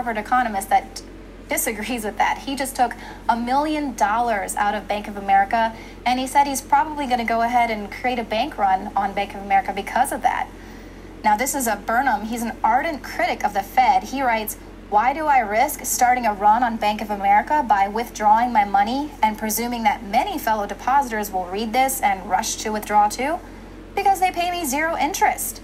Harvard economist that disagrees with that. He just took a million dollars out of Bank of America and he said he's probably going to go ahead and create a bank run on Bank of America because of that. Now, this is a Burnham. He's an ardent critic of the Fed. He writes, why do I risk starting a run on Bank of America by withdrawing my money and presuming that many fellow depositors will read this and rush to withdraw too? Because they pay me zero interest.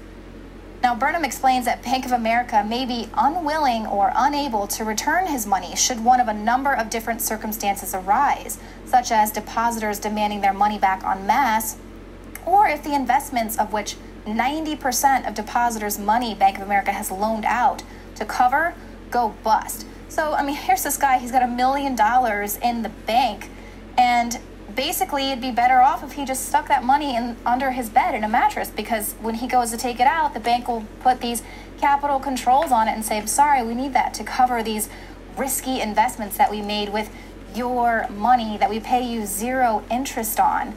Now, Burnham explains that Bank of America may be unwilling or unable to return his money should one of a number of different circumstances arise, such as depositors demanding their money back en masse, or if the investments of which 90% of depositors' money Bank of America has loaned out to cover go bust. So, I mean, here's this guy, he's got a million dollars in the bank, and basically it'd be better off if he just stuck that money in under his bed in a mattress because when he goes to take it out, the bank will put these capital controls on it and say, sorry, we need that to cover these risky investments that we made with your money that we pay you zero interest on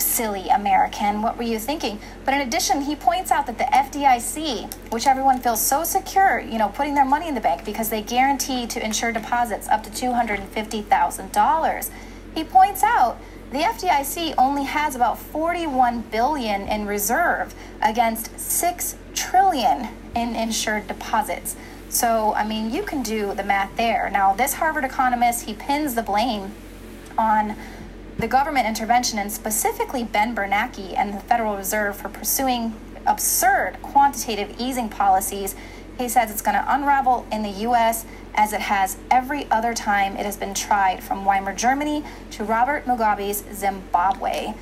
silly American, what were you thinking? But in addition, he points out that the FDIC, which everyone feels so secure, you know, putting their money in the bank because they guarantee to insure deposits up to $250,000. He points out the FDIC only has about 41 billion in reserve against 6 trillion in insured deposits. So, I mean, you can do the math there. Now, this Harvard economist, he pins the blame on the government intervention and specifically Ben Bernanke and the Federal Reserve for pursuing absurd quantitative easing policies. He says it's going to unravel in the U.S. as it has every other time it has been tried, from Weimar Germany to Robert Mugabe's Zimbabwe.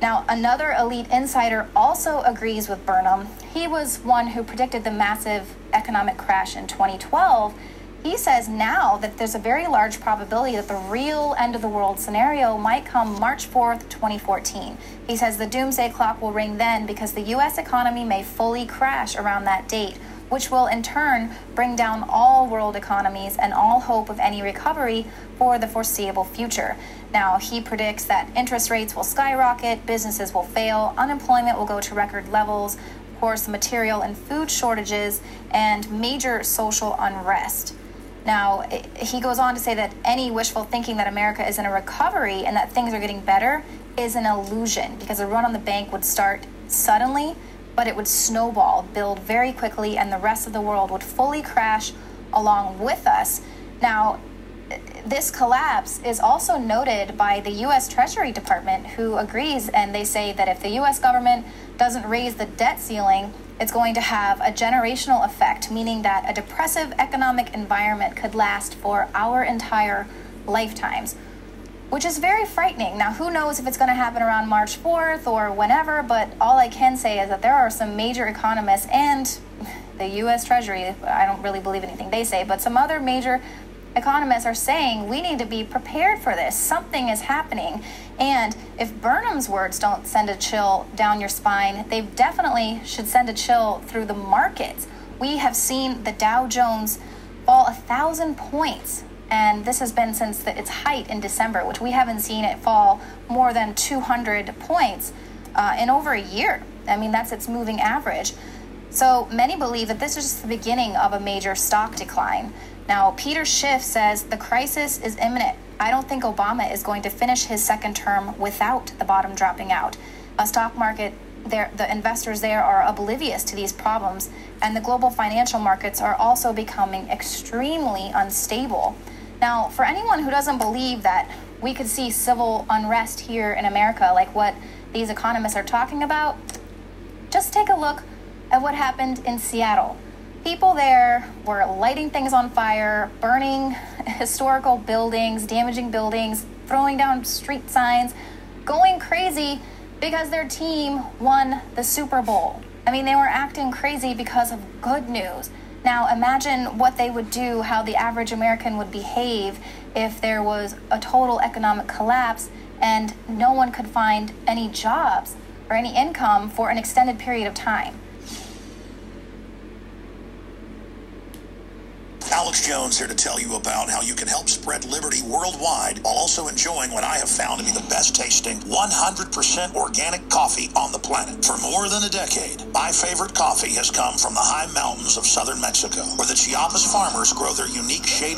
Now, another elite insider also agrees with Burnham. He was one who predicted the massive economic crash in 2012 he says now that there's a very large probability that the real end of the world scenario might come March 4th, 2014. He says the doomsday clock will ring then because the U.S. economy may fully crash around that date, which will in turn bring down all world economies and all hope of any recovery for the foreseeable future. Now, he predicts that interest rates will skyrocket, businesses will fail, unemployment will go to record levels, of course, material and food shortages, and major social unrest. Now, he goes on to say that any wishful thinking that America is in a recovery and that things are getting better is an illusion because a run on the bank would start suddenly, but it would snowball, build very quickly, and the rest of the world would fully crash along with us. Now, this collapse is also noted by the U.S. Treasury Department, who agrees, and they say that if the U.S. government doesn't raise the debt ceiling, it's going to have a generational effect, meaning that a depressive economic environment could last for our entire lifetimes, which is very frightening. Now, who knows if it's going to happen around March 4th or whenever, but all I can say is that there are some major economists and the US Treasury, I don't really believe anything they say, but some other major economists are saying we need to be prepared for this. Something is happening. And if Burnham's words don't send a chill down your spine, they definitely should send a chill through the markets. We have seen the Dow Jones fall a thousand points. And this has been since the, its height in December, which we haven't seen it fall more than 200 points uh, in over a year. I mean, that's its moving average. So many believe that this is just the beginning of a major stock decline. Now, Peter Schiff says the crisis is imminent. I don't think Obama is going to finish his second term without the bottom dropping out. A stock market, there, the investors there are oblivious to these problems, and the global financial markets are also becoming extremely unstable. Now, for anyone who doesn't believe that we could see civil unrest here in America, like what these economists are talking about, just take a look at what happened in Seattle people there were lighting things on fire, burning historical buildings, damaging buildings, throwing down street signs, going crazy because their team won the Super Bowl. I mean, they were acting crazy because of good news. Now, imagine what they would do, how the average American would behave if there was a total economic collapse and no one could find any jobs or any income for an extended period of time. Alex Jones here to tell you about how you can help spread liberty worldwide while also enjoying what I have found to be the best tasting 100% organic coffee on the planet. For more than a decade, my favorite coffee has come from the high mountains of southern Mexico, where the Chiapas farmers grow their unique shade